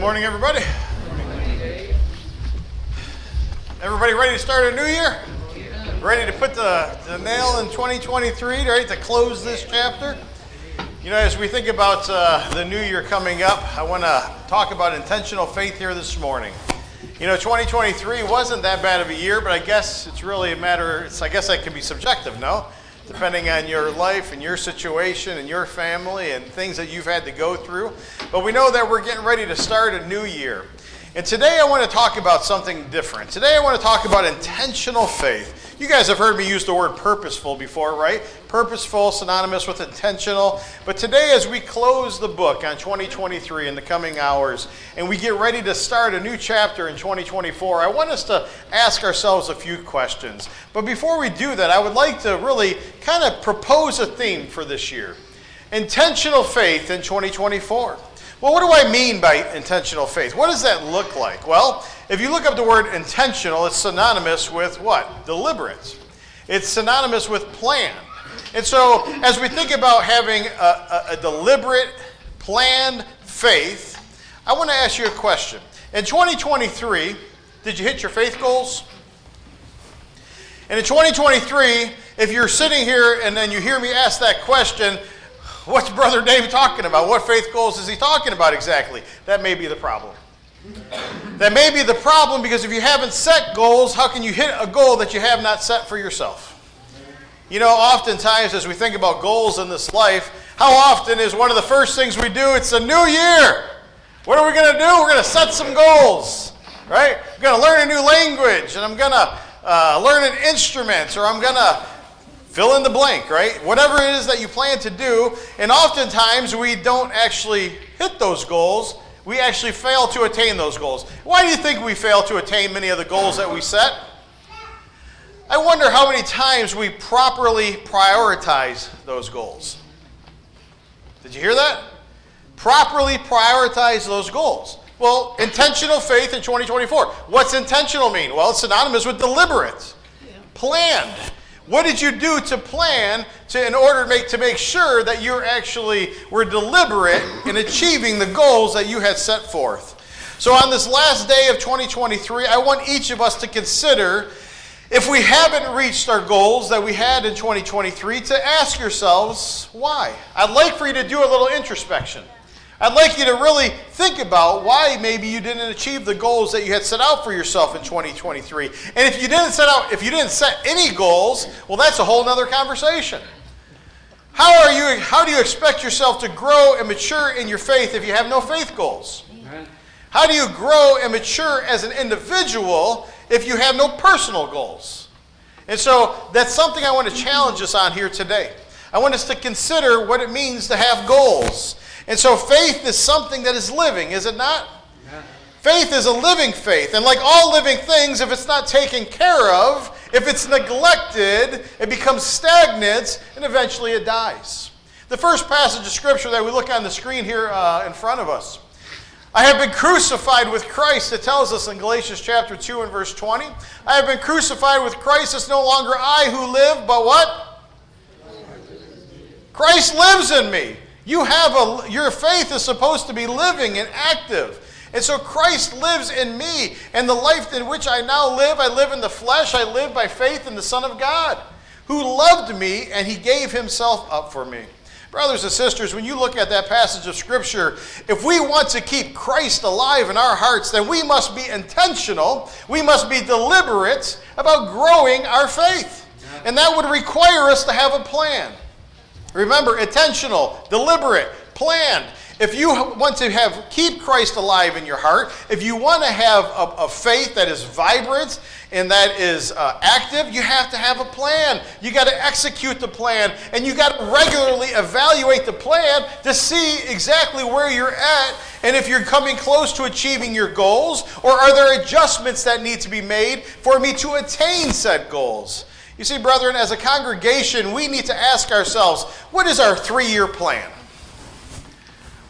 morning, everybody. Everybody ready to start a new year? Ready to put the, the nail in 2023, right? To close this chapter? You know, as we think about uh, the new year coming up, I want to talk about intentional faith here this morning. You know, 2023 wasn't that bad of a year, but I guess it's really a matter, it's, I guess that can be subjective, no? Depending on your life and your situation and your family and things that you've had to go through. But we know that we're getting ready to start a new year. And today I want to talk about something different. Today I want to talk about intentional faith. You guys have heard me use the word purposeful before, right? Purposeful, synonymous with intentional. But today, as we close the book on 2023 in the coming hours, and we get ready to start a new chapter in 2024, I want us to ask ourselves a few questions. But before we do that, I would like to really kind of propose a theme for this year intentional faith in 2024. Well, what do I mean by intentional faith? What does that look like? Well, if you look up the word intentional, it's synonymous with what? Deliberate. It's synonymous with plan. And so, as we think about having a, a, a deliberate, planned faith, I want to ask you a question. In 2023, did you hit your faith goals? And in 2023, if you're sitting here and then you hear me ask that question, What's Brother Dave talking about? What faith goals is he talking about exactly? That may be the problem. That may be the problem because if you haven't set goals, how can you hit a goal that you have not set for yourself? You know, oftentimes as we think about goals in this life, how often is one of the first things we do? It's a new year. What are we going to do? We're going to set some goals, right? I'm going to learn a new language, and I'm going to uh, learn an instrument, or I'm going to fill in the blank, right? Whatever it is that you plan to do, and oftentimes we don't actually hit those goals. We actually fail to attain those goals. Why do you think we fail to attain many of the goals that we set? I wonder how many times we properly prioritize those goals. Did you hear that? Properly prioritize those goals. Well, intentional faith in 2024. What's intentional mean? Well, it's synonymous with deliberate, planned. What did you do to plan to, in order to make, to make sure that you actually were deliberate in achieving the goals that you had set forth? So, on this last day of 2023, I want each of us to consider if we haven't reached our goals that we had in 2023, to ask yourselves why. I'd like for you to do a little introspection. I'd like you to really think about why maybe you didn't achieve the goals that you had set out for yourself in 2023. And if you didn't set out, if you didn't set any goals, well, that's a whole other conversation. How are you? How do you expect yourself to grow and mature in your faith if you have no faith goals? How do you grow and mature as an individual if you have no personal goals? And so that's something I want to challenge us on here today. I want us to consider what it means to have goals. And so faith is something that is living, is it not? Yeah. Faith is a living faith. And like all living things, if it's not taken care of, if it's neglected, it becomes stagnant and eventually it dies. The first passage of scripture that we look on the screen here uh, in front of us. I have been crucified with Christ. It tells us in Galatians chapter 2 and verse 20. I have been crucified with Christ. It's no longer I who live, but what? Christ lives in me. You have a, your faith is supposed to be living and active. And so Christ lives in me. And the life in which I now live, I live in the flesh. I live by faith in the Son of God, who loved me and he gave himself up for me. Brothers and sisters, when you look at that passage of Scripture, if we want to keep Christ alive in our hearts, then we must be intentional. We must be deliberate about growing our faith. And that would require us to have a plan. Remember, intentional, deliberate, planned. If you want to have keep Christ alive in your heart, if you want to have a, a faith that is vibrant and that is uh, active, you have to have a plan. You got to execute the plan, and you got to regularly evaluate the plan to see exactly where you're at and if you're coming close to achieving your goals, or are there adjustments that need to be made for me to attain said goals. You see, brethren, as a congregation, we need to ask ourselves what is our three year plan?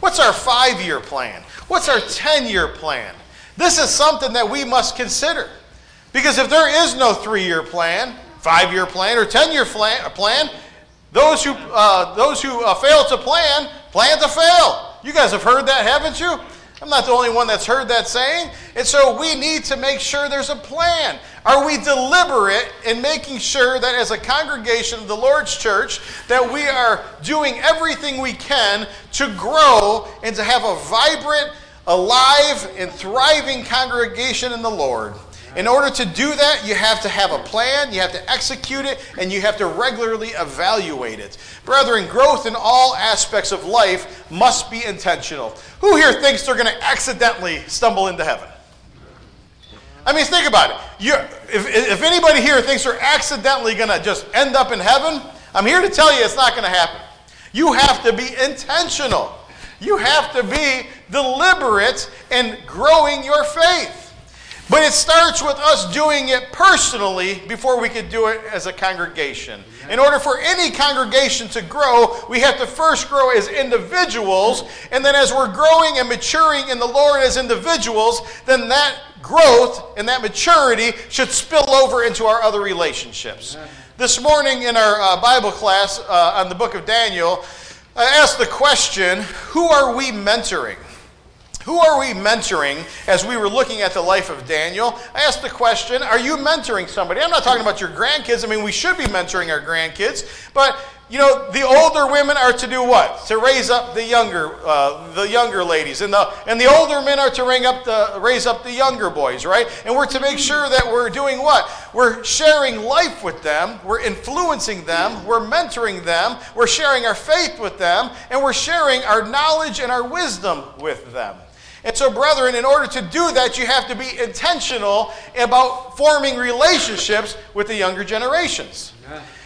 What's our five year plan? What's our 10 year plan? This is something that we must consider. Because if there is no three year plan, five year plan, or 10 year plan, those who, uh, those who uh, fail to plan, plan to fail. You guys have heard that, haven't you? I'm not the only one that's heard that saying. And so we need to make sure there's a plan. Are we deliberate in making sure that as a congregation of the Lord's church that we are doing everything we can to grow and to have a vibrant, alive, and thriving congregation in the Lord? In order to do that, you have to have a plan, you have to execute it, and you have to regularly evaluate it. Brethren, growth in all aspects of life must be intentional. Who here thinks they're going to accidentally stumble into heaven? I mean, think about it. you if, if anybody here thinks they're accidentally going to just end up in heaven, I'm here to tell you it's not going to happen. You have to be intentional. You have to be deliberate in growing your faith. But it starts with us doing it personally before we could do it as a congregation. In order for any congregation to grow, we have to first grow as individuals. And then as we're growing and maturing in the Lord as individuals, then that growth and that maturity should spill over into our other relationships. This morning in our uh, Bible class uh, on the book of Daniel, I asked the question who are we mentoring? Who are we mentoring as we were looking at the life of Daniel? I asked the question Are you mentoring somebody? I'm not talking about your grandkids. I mean, we should be mentoring our grandkids. But, you know, the older women are to do what? To raise up the younger, uh, the younger ladies. And the, and the older men are to ring up the, raise up the younger boys, right? And we're to make sure that we're doing what? We're sharing life with them. We're influencing them. We're mentoring them. We're sharing our faith with them. And we're sharing our knowledge and our wisdom with them. And so, brethren, in order to do that, you have to be intentional about forming relationships with the younger generations.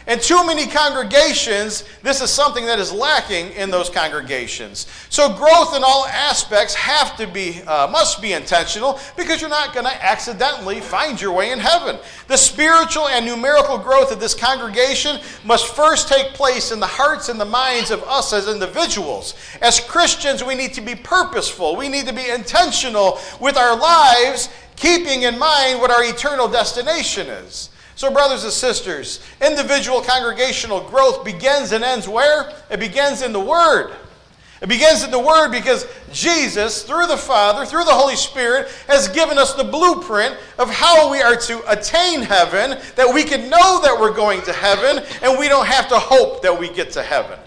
And too many congregations, this is something that is lacking in those congregations. So growth in all aspects have to be, uh, must be intentional because you're not going to accidentally find your way in heaven. The spiritual and numerical growth of this congregation must first take place in the hearts and the minds of us as individuals. As Christians, we need to be purposeful. We need to be intentional with our lives, keeping in mind what our eternal destination is. So, brothers and sisters, individual congregational growth begins and ends where? It begins in the Word. It begins in the Word because Jesus, through the Father, through the Holy Spirit, has given us the blueprint of how we are to attain heaven, that we can know that we're going to heaven, and we don't have to hope that we get to heaven.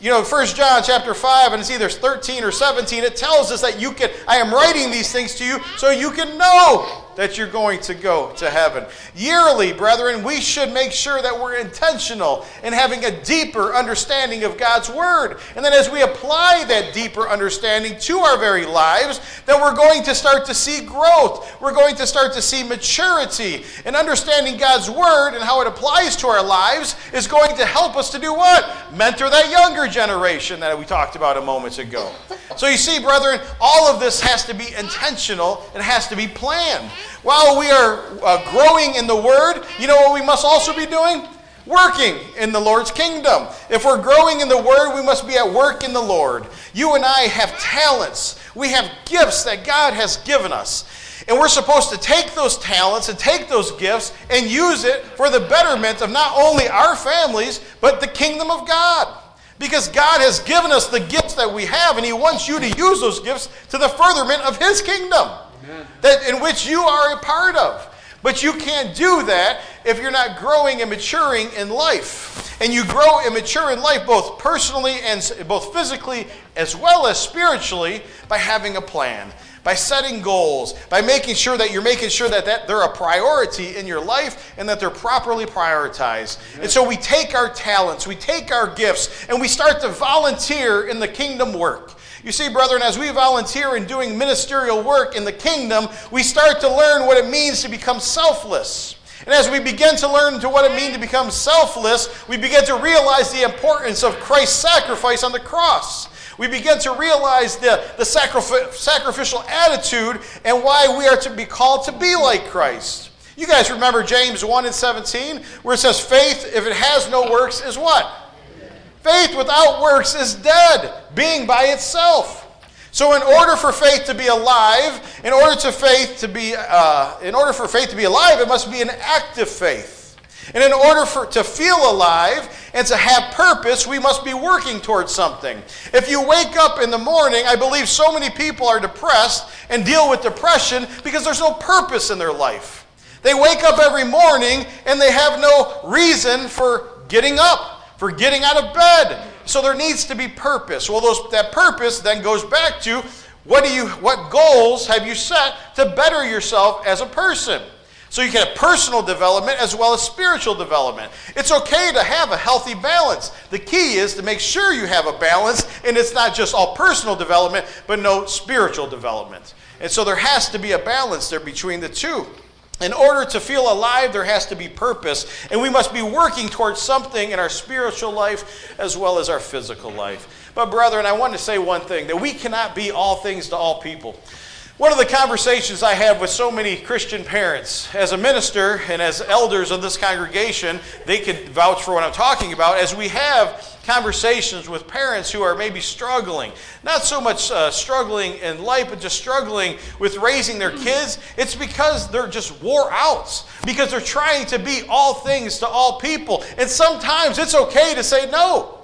You know, 1 John chapter 5, and it's either 13 or 17, it tells us that you can, I am writing these things to you so you can know that you're going to go to heaven. Yearly, brethren, we should make sure that we're intentional in having a deeper understanding of God's Word. And then as we apply that deeper understanding to our very lives, then we're going to start to see growth. We're going to start to see maturity. And understanding God's Word and how it applies to our lives is going to help us to do what? Mentor that younger generation that we talked about a moment ago. So you see, brethren, all of this has to be intentional and has to be planned. While we are uh, growing in the Word, you know what we must also be doing? Working in the Lord's kingdom. If we're growing in the Word, we must be at work in the Lord. You and I have talents, we have gifts that God has given us. And we're supposed to take those talents and take those gifts and use it for the betterment of not only our families, but the kingdom of God. Because God has given us the gifts that we have, and He wants you to use those gifts to the furtherment of His kingdom, that in which you are a part of. But you can't do that if you're not growing and maturing in life. And you grow and mature in life both personally and both physically as well as spiritually by having a plan by setting goals, by making sure that you're making sure that, that they're a priority in your life and that they're properly prioritized. And so we take our talents, we take our gifts, and we start to volunteer in the kingdom work. You see, brethren, as we volunteer in doing ministerial work in the kingdom, we start to learn what it means to become selfless. And as we begin to learn to what it means to become selfless, we begin to realize the importance of Christ's sacrifice on the cross we begin to realize the, the sacrificial attitude and why we are to be called to be like Christ. You guys remember James 1 and 17, where it says, Faith, if it has no works, is what? Faith without works is dead, being by itself. So, in order for faith to be alive, in order to faith to be, uh, in order for faith to be alive, it must be an active faith. And in order for, to feel alive and to have purpose, we must be working towards something. If you wake up in the morning, I believe so many people are depressed and deal with depression because there's no purpose in their life. They wake up every morning and they have no reason for getting up, for getting out of bed. So there needs to be purpose. Well, those, that purpose then goes back to what, do you, what goals have you set to better yourself as a person? So you can have personal development as well as spiritual development. It's okay to have a healthy balance. The key is to make sure you have a balance and it's not just all personal development, but no spiritual development. And so there has to be a balance there between the two. In order to feel alive, there has to be purpose, and we must be working towards something in our spiritual life as well as our physical life. But, brethren, I want to say one thing that we cannot be all things to all people. One of the conversations I have with so many Christian parents, as a minister and as elders of this congregation, they could vouch for what I'm talking about, as we have conversations with parents who are maybe struggling. Not so much uh, struggling in life, but just struggling with raising their kids. It's because they're just wore out, because they're trying to be all things to all people. And sometimes it's okay to say no.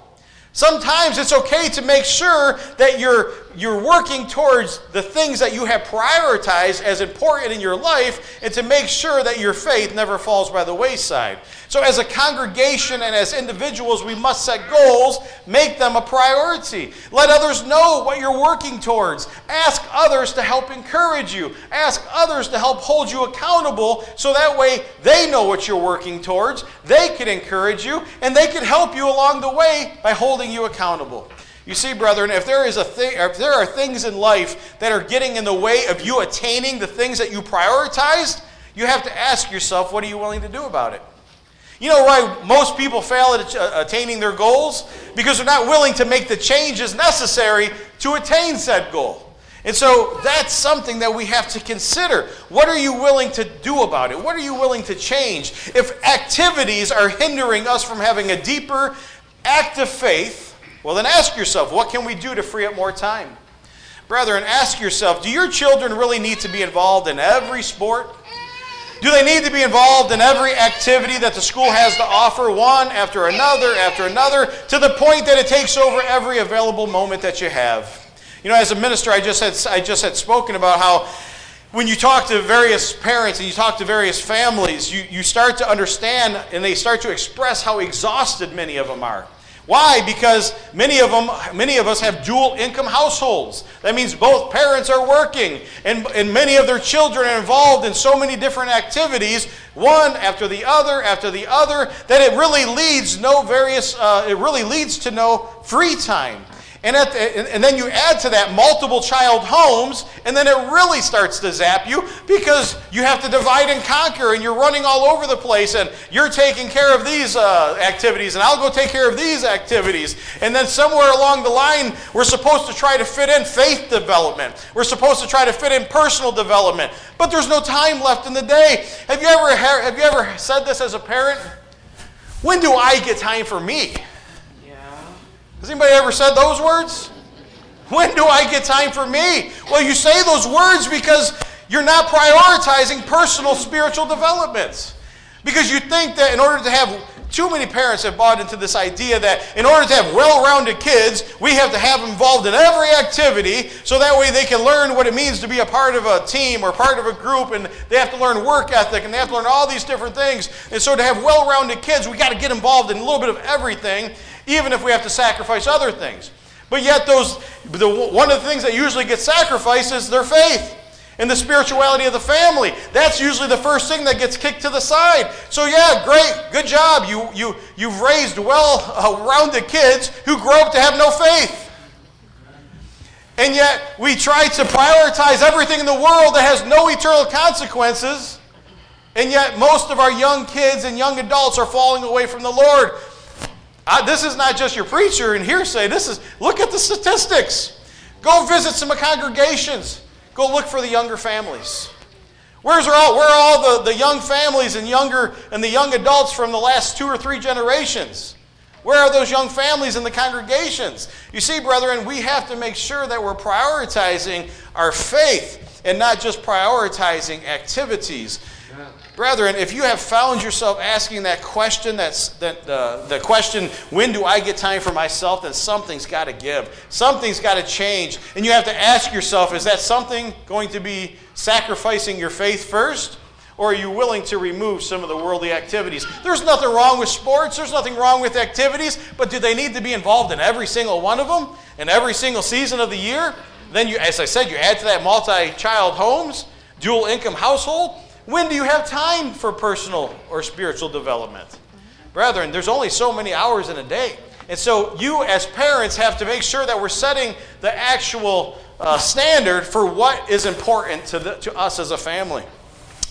Sometimes it's okay to make sure that you're, you're working towards the things that you have prioritized as important in your life and to make sure that your faith never falls by the wayside. So, as a congregation and as individuals, we must set goals, make them a priority. Let others know what you're working towards. Ask others to help encourage you. Ask others to help hold you accountable so that way they know what you're working towards. They can encourage you and they can help you along the way by holding you accountable. You see, brethren, if there is a thing, if there are things in life that are getting in the way of you attaining the things that you prioritized, you have to ask yourself, what are you willing to do about it? You know why most people fail at attaining their goals? Because they're not willing to make the changes necessary to attain said goal. And so that's something that we have to consider. What are you willing to do about it? What are you willing to change? If activities are hindering us from having a deeper, active faith, well, then ask yourself, what can we do to free up more time? Brethren, ask yourself, do your children really need to be involved in every sport? Do they need to be involved in every activity that the school has to offer, one after another after another, to the point that it takes over every available moment that you have? You know, as a minister, I just had, I just had spoken about how when you talk to various parents and you talk to various families, you, you start to understand and they start to express how exhausted many of them are. Why? Because many of them, many of us have dual income households. That means both parents are working, and, and many of their children are involved in so many different activities, one after the other after the other, that it really leads no various. Uh, it really leads to no free time. And, the, and then you add to that multiple child homes, and then it really starts to zap you because you have to divide and conquer, and you're running all over the place, and you're taking care of these uh, activities, and I'll go take care of these activities. And then somewhere along the line, we're supposed to try to fit in faith development. We're supposed to try to fit in personal development, but there's no time left in the day. Have you ever, have you ever said this as a parent? When do I get time for me? Has anybody ever said those words? When do I get time for me? Well, you say those words because you're not prioritizing personal spiritual developments. Because you think that in order to have, too many parents have bought into this idea that in order to have well rounded kids, we have to have them involved in every activity so that way they can learn what it means to be a part of a team or part of a group and they have to learn work ethic and they have to learn all these different things. And so to have well rounded kids, we got to get involved in a little bit of everything even if we have to sacrifice other things. But yet, those the, one of the things that usually gets sacrificed is their faith and the spirituality of the family. That's usually the first thing that gets kicked to the side. So yeah, great, good job. You you you've raised well-rounded uh, kids who grow up to have no faith. And yet we try to prioritize everything in the world that has no eternal consequences. And yet most of our young kids and young adults are falling away from the Lord I, this is not just your preacher and hearsay. This is, look at the statistics. Go visit some congregations. Go look for the younger families. Where's all, where are all the, the young families and younger and the young adults from the last two or three generations? Where are those young families in the congregations? You see, brethren, we have to make sure that we're prioritizing our faith and not just prioritizing activities. Brethren, if you have found yourself asking that question, that's that uh, the question, when do I get time for myself, then something's got to give. Something's got to change. And you have to ask yourself, is that something going to be sacrificing your faith first? Or are you willing to remove some of the worldly activities? There's nothing wrong with sports, there's nothing wrong with activities, but do they need to be involved in every single one of them in every single season of the year? Then you, as I said, you add to that multi-child homes, dual income household. When do you have time for personal or spiritual development? Brethren, there's only so many hours in a day. And so you, as parents, have to make sure that we're setting the actual uh, standard for what is important to, the, to us as a family.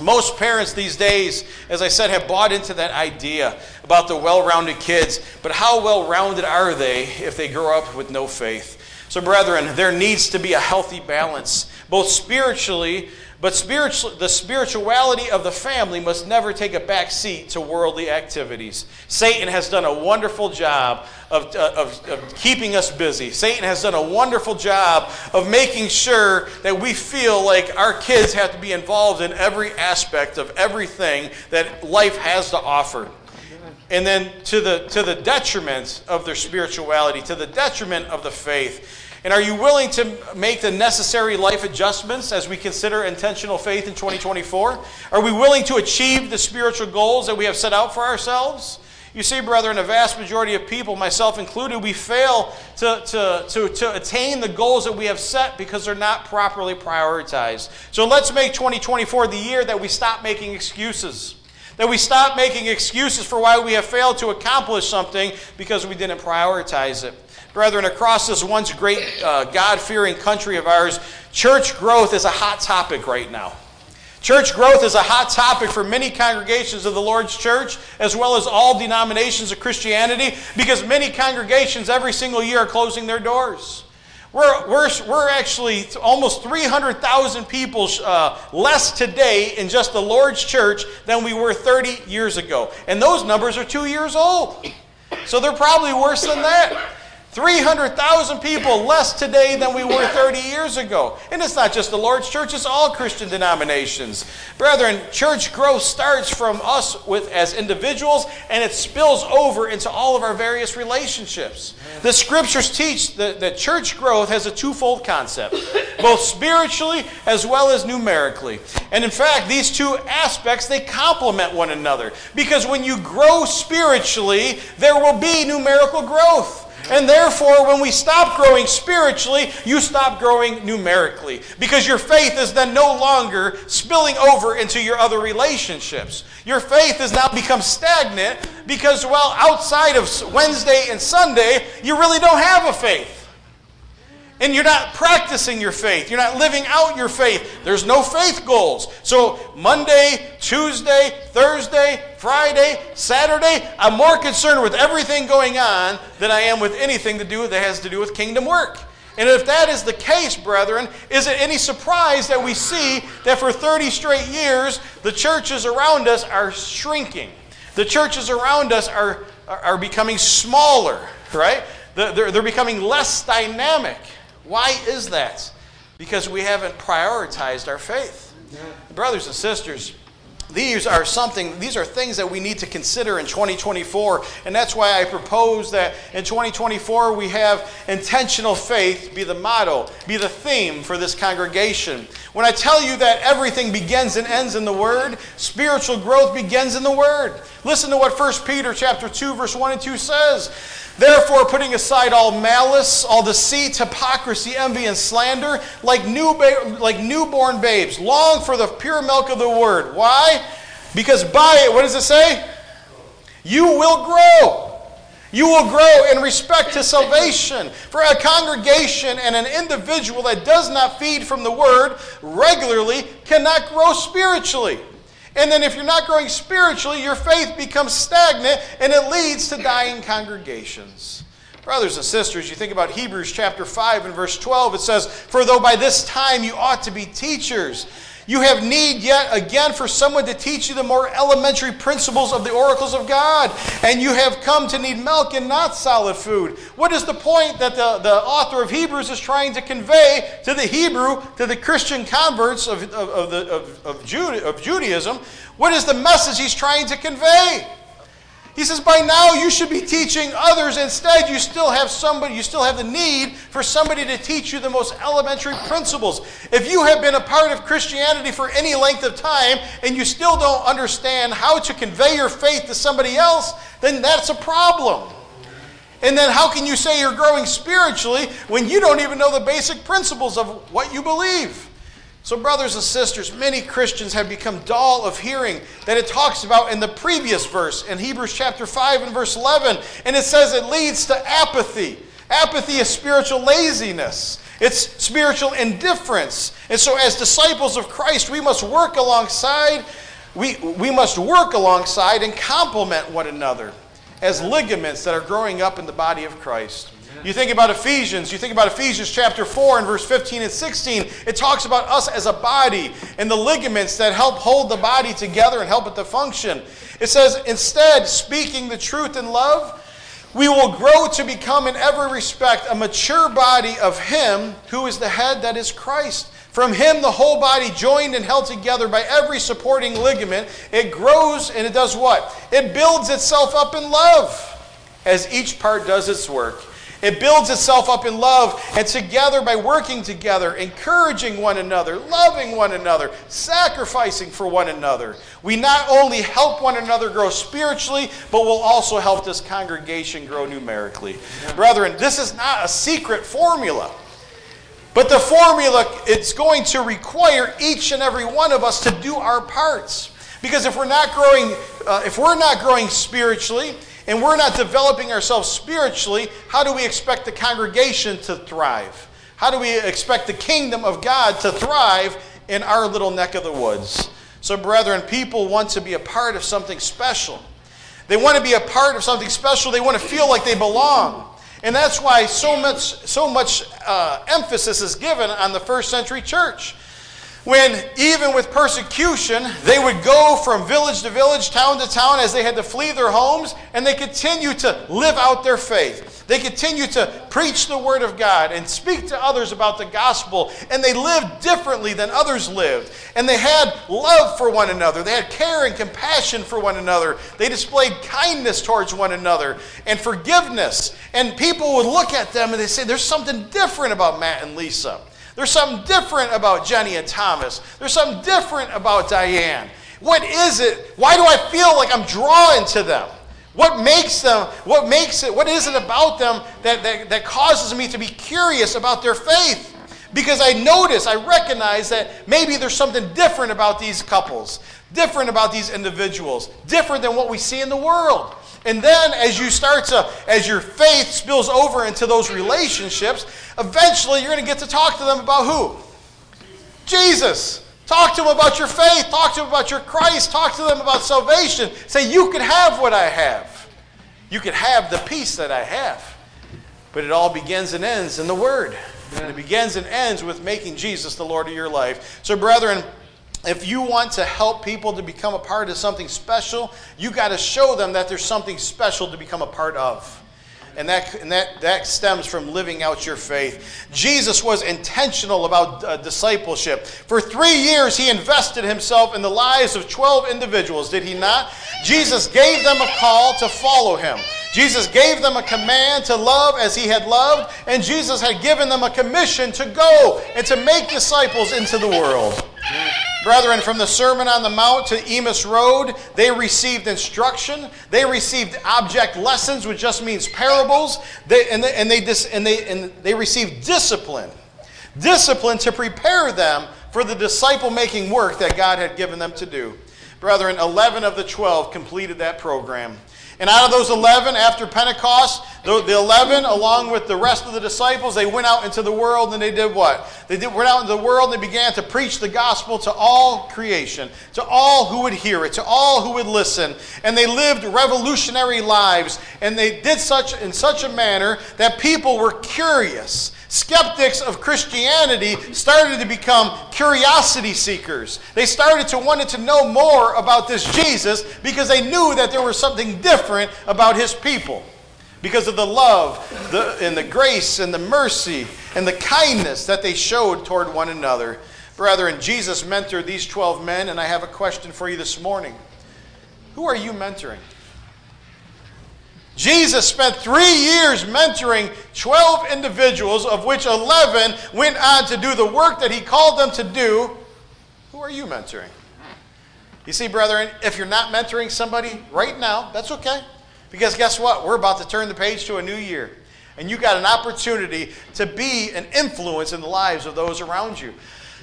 Most parents these days, as I said, have bought into that idea about the well rounded kids, but how well rounded are they if they grow up with no faith? So, brethren, there needs to be a healthy balance, both spiritually but spiritual, the spirituality of the family must never take a back seat to worldly activities. Satan has done a wonderful job of, uh, of, of keeping us busy. Satan has done a wonderful job of making sure that we feel like our kids have to be involved in every aspect of everything that life has to offer and then to the to the detriment of their spirituality to the detriment of the faith and are you willing to make the necessary life adjustments as we consider intentional faith in 2024? Are we willing to achieve the spiritual goals that we have set out for ourselves? You see, brethren, a vast majority of people, myself included, we fail to, to, to, to attain the goals that we have set because they're not properly prioritized. So let's make 2024 the year that we stop making excuses. That we stop making excuses for why we have failed to accomplish something because we didn't prioritize it. Brethren, across this once great uh, God fearing country of ours, church growth is a hot topic right now. Church growth is a hot topic for many congregations of the Lord's church, as well as all denominations of Christianity, because many congregations every single year are closing their doors. We're, we're, we're actually almost 300,000 people uh, less today in just the Lord's church than we were 30 years ago. And those numbers are two years old. So they're probably worse than that. 300,000 people less today than we were 30 years ago. And it's not just the Lord's church, it's all Christian denominations. Brethren, church growth starts from us with as individuals and it spills over into all of our various relationships. The scriptures teach that, that church growth has a twofold concept, both spiritually as well as numerically. And in fact, these two aspects they complement one another because when you grow spiritually, there will be numerical growth. And therefore, when we stop growing spiritually, you stop growing numerically. Because your faith is then no longer spilling over into your other relationships. Your faith has now become stagnant because, well, outside of Wednesday and Sunday, you really don't have a faith and you're not practicing your faith. You're not living out your faith. There's no faith goals. So, Monday, Tuesday, Thursday, Friday, Saturday, I'm more concerned with everything going on than I am with anything to do that has to do with kingdom work. And if that is the case, brethren, is it any surprise that we see that for 30 straight years, the churches around us are shrinking? The churches around us are, are, becoming smaller, right? They're, they're becoming less dynamic. Why is that? Because we haven't prioritized our faith. Brothers and sisters, these are something, these are things that we need to consider in 2024. And that's why I propose that in 2024 we have intentional faith be the motto, be the theme for this congregation. When I tell you that everything begins and ends in the Word, spiritual growth begins in the Word. Listen to what 1 Peter chapter 2, verse 1 and 2 says. Therefore, putting aside all malice, all deceit, hypocrisy, envy, and slander, like, new ba- like newborn babes, long for the pure milk of the word. Why? Because by it, what does it say? You will grow. You will grow in respect to salvation. For a congregation and an individual that does not feed from the word regularly cannot grow spiritually. And then if you're not growing spiritually, your faith becomes stagnant and it leads to dying congregations. Brothers and sisters, you think about Hebrews chapter 5 and verse 12, it says, For though by this time you ought to be teachers, you have need yet again for someone to teach you the more elementary principles of the oracles of God. And you have come to need milk and not solid food. What is the point that the, the author of Hebrews is trying to convey to the Hebrew, to the Christian converts of, of, of, the, of, of, Jude, of Judaism? What is the message he's trying to convey? He says, by now you should be teaching others. Instead, you still have somebody, you still have the need for somebody to teach you the most elementary principles. If you have been a part of Christianity for any length of time and you still don't understand how to convey your faith to somebody else, then that's a problem. And then how can you say you're growing spiritually when you don't even know the basic principles of what you believe? So, brothers and sisters, many Christians have become dull of hearing that it talks about in the previous verse, in Hebrews chapter 5 and verse 11. And it says it leads to apathy. Apathy is spiritual laziness, it's spiritual indifference. And so, as disciples of Christ, we must work alongside, we, we must work alongside and complement one another as ligaments that are growing up in the body of Christ. You think about Ephesians, you think about Ephesians chapter 4 and verse 15 and 16. It talks about us as a body and the ligaments that help hold the body together and help it to function. It says, instead, speaking the truth in love, we will grow to become in every respect a mature body of Him who is the head that is Christ. From Him, the whole body, joined and held together by every supporting ligament, it grows and it does what? It builds itself up in love as each part does its work. It builds itself up in love, and together, by working together, encouraging one another, loving one another, sacrificing for one another, we not only help one another grow spiritually, but we'll also help this congregation grow numerically. Brethren, this is not a secret formula. But the formula, it's going to require each and every one of us to do our parts. Because if we're not growing, uh, if we're not growing spiritually, and we're not developing ourselves spiritually, how do we expect the congregation to thrive? How do we expect the kingdom of God to thrive in our little neck of the woods? So, brethren, people want to be a part of something special. They want to be a part of something special. They want to feel like they belong. And that's why so much, so much uh, emphasis is given on the first century church when even with persecution, they would go from village to village, town to town, as they had to flee their homes, and they continued to live out their faith. They continued to preach the Word of God and speak to others about the gospel, and they lived differently than others lived. And they had love for one another, they had care and compassion for one another, they displayed kindness towards one another and forgiveness. And people would look at them and they say, There's something different about Matt and Lisa. There's something different about Jenny and Thomas. There's something different about Diane. What is it? Why do I feel like I'm drawn to them? What makes them, what makes it, what is it about them that, that, that causes me to be curious about their faith? Because I notice, I recognize that maybe there's something different about these couples, different about these individuals, different than what we see in the world. And then as you start to, as your faith spills over into those relationships, eventually you're going to get to talk to them about who? Jesus. Talk to them about your faith. Talk to them about your Christ. Talk to them about salvation. Say, you can have what I have. You can have the peace that I have. But it all begins and ends in the Word. And it begins and ends with making Jesus the Lord of your life. So, brethren, if you want to help people to become a part of something special, you got to show them that there's something special to become a part of. And that, and that, that stems from living out your faith. Jesus was intentional about uh, discipleship. For three years, he invested himself in the lives of 12 individuals, did he not? Jesus gave them a call to follow him. Jesus gave them a command to love as he had loved, and Jesus had given them a commission to go and to make disciples into the world. Brethren, from the Sermon on the Mount to Emmaus Road, they received instruction. They received object lessons, which just means parables. They, and, they, and, they, and, they, and they received discipline. Discipline to prepare them for the disciple making work that God had given them to do. Brethren, 11 of the 12 completed that program. And out of those 11, after Pentecost, the, the 11, along with the rest of the disciples, they went out into the world and they did what? They did, went out into the world and they began to preach the gospel to all creation, to all who would hear it, to all who would listen. And they lived revolutionary lives. And they did such in such a manner that people were curious. Skeptics of Christianity started to become curiosity seekers. They started to wanted to know more about this Jesus because they knew that there was something different about his people. Because of the love the, and the grace and the mercy and the kindness that they showed toward one another. Brethren, Jesus mentored these 12 men, and I have a question for you this morning. Who are you mentoring? Jesus spent three years mentoring 12 individuals, of which 11 went on to do the work that he called them to do. Who are you mentoring? You see, brethren, if you're not mentoring somebody right now, that's okay. Because guess what? We're about to turn the page to a new year. And you got an opportunity to be an influence in the lives of those around you.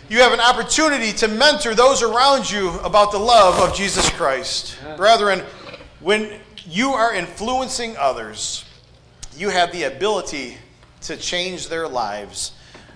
You have an opportunity to mentor those around you about the love of Jesus Christ. Brethren, when you are influencing others, you have the ability to change their lives.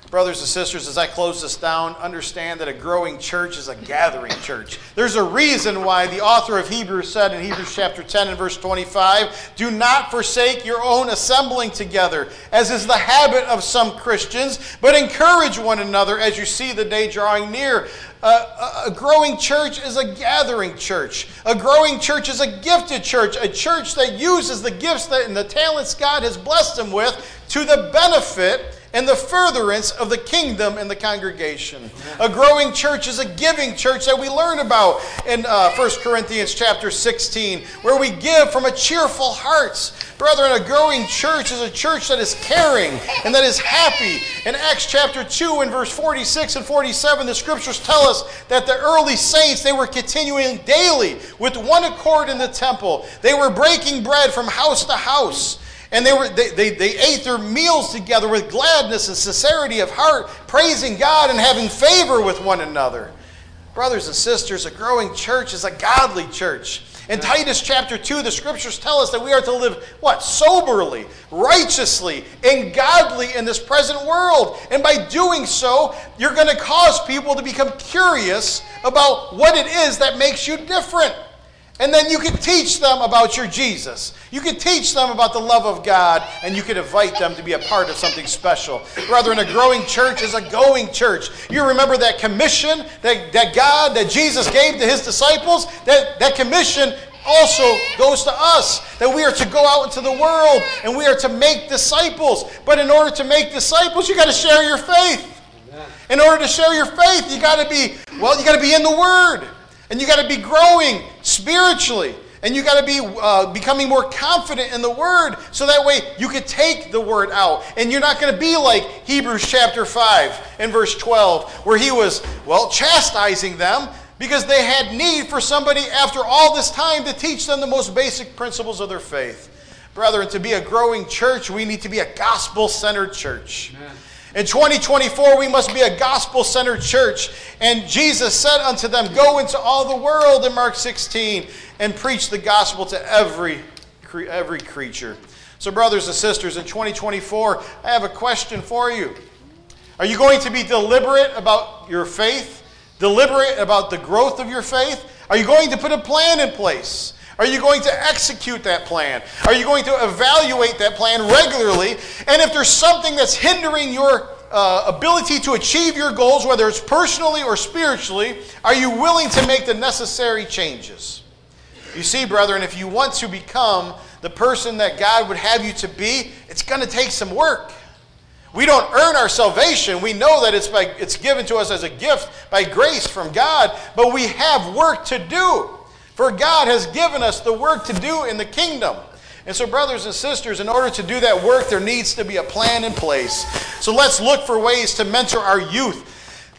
Brothers and sisters, as I close this down, understand that a growing church is a gathering church. There's a reason why the author of Hebrews said in Hebrews chapter 10 and verse 25 Do not forsake your own assembling together, as is the habit of some Christians, but encourage one another as you see the day drawing near. Uh, a growing church is a gathering church. A growing church is a gifted church, a church that uses the gifts that, and the talents God has blessed them with to the benefit and the furtherance of the kingdom and the congregation. A growing church is a giving church that we learn about in uh, 1 Corinthians chapter 16, where we give from a cheerful heart. Brethren, a growing church is a church that is caring and that is happy. In Acts chapter 2 and verse 46 and 47, the scriptures tell us that the early saints, they were continuing daily with one accord in the temple. They were breaking bread from house to house. And they, were, they, they, they ate their meals together with gladness and sincerity of heart, praising God and having favor with one another. Brothers and sisters, a growing church is a godly church. In Titus chapter 2, the scriptures tell us that we are to live what? Soberly, righteously, and godly in this present world. And by doing so, you're going to cause people to become curious about what it is that makes you different. And then you can teach them about your Jesus. You can teach them about the love of God, and you can invite them to be a part of something special. Rather, in a growing church is a going church. You remember that commission that, that God, that Jesus gave to his disciples? That, that commission also goes to us that we are to go out into the world and we are to make disciples. But in order to make disciples, you got to share your faith. In order to share your faith, you got to be, well, you got to be in the Word. And you got to be growing spiritually. And you got to be uh, becoming more confident in the word so that way you could take the word out. And you're not going to be like Hebrews chapter 5 and verse 12, where he was, well, chastising them because they had need for somebody after all this time to teach them the most basic principles of their faith. Brethren, to be a growing church, we need to be a gospel centered church. Amen. In 2024, we must be a gospel centered church. And Jesus said unto them, Go into all the world in Mark 16 and preach the gospel to every, every creature. So, brothers and sisters, in 2024, I have a question for you. Are you going to be deliberate about your faith? Deliberate about the growth of your faith? Are you going to put a plan in place? Are you going to execute that plan? Are you going to evaluate that plan regularly? And if there's something that's hindering your uh, ability to achieve your goals, whether it's personally or spiritually, are you willing to make the necessary changes? You see, brethren, if you want to become the person that God would have you to be, it's going to take some work. We don't earn our salvation. We know that it's, by, it's given to us as a gift by grace from God, but we have work to do. For God has given us the work to do in the kingdom. And so, brothers and sisters, in order to do that work, there needs to be a plan in place. So let's look for ways to mentor our youth.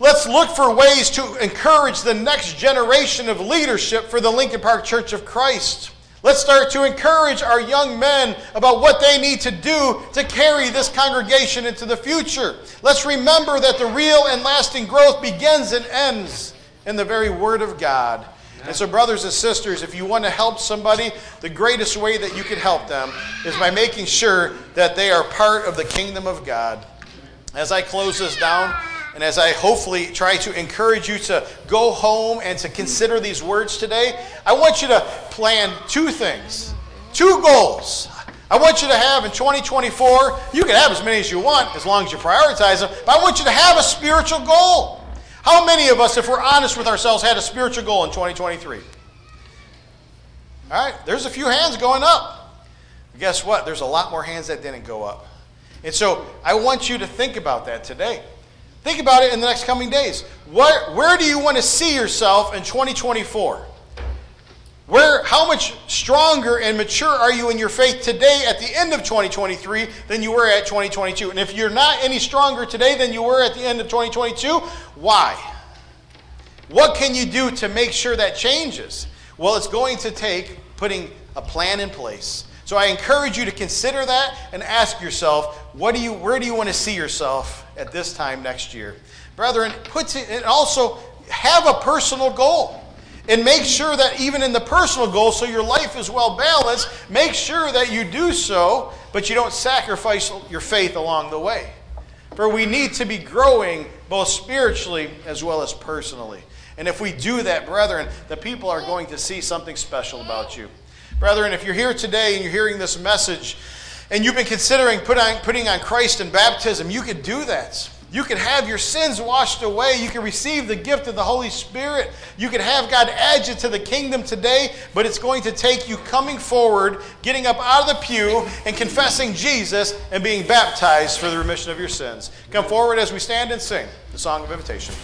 Let's look for ways to encourage the next generation of leadership for the Lincoln Park Church of Christ. Let's start to encourage our young men about what they need to do to carry this congregation into the future. Let's remember that the real and lasting growth begins and ends in the very Word of God. And so, brothers and sisters, if you want to help somebody, the greatest way that you can help them is by making sure that they are part of the kingdom of God. As I close this down, and as I hopefully try to encourage you to go home and to consider these words today, I want you to plan two things, two goals. I want you to have in 2024, you can have as many as you want as long as you prioritize them, but I want you to have a spiritual goal. How many of us, if we're honest with ourselves, had a spiritual goal in 2023? All right, there's a few hands going up. Guess what? There's a lot more hands that didn't go up. And so I want you to think about that today. Think about it in the next coming days. Where, where do you want to see yourself in 2024? Where, how much stronger and mature are you in your faith today at the end of 2023 than you were at 2022? And if you're not any stronger today than you were at the end of 2022, why? What can you do to make sure that changes? Well, it's going to take putting a plan in place. So I encourage you to consider that and ask yourself, what do you, where do you want to see yourself at this time next year? Brethren, put it, and also have a personal goal. And make sure that even in the personal goal, so your life is well balanced, make sure that you do so, but you don't sacrifice your faith along the way. For we need to be growing both spiritually as well as personally. And if we do that, brethren, the people are going to see something special about you. Brethren, if you're here today and you're hearing this message and you've been considering putting on Christ in baptism, you could do that. You can have your sins washed away. You can receive the gift of the Holy Spirit. You can have God add you to the kingdom today, but it's going to take you coming forward, getting up out of the pew, and confessing Jesus and being baptized for the remission of your sins. Come forward as we stand and sing the song of invitation.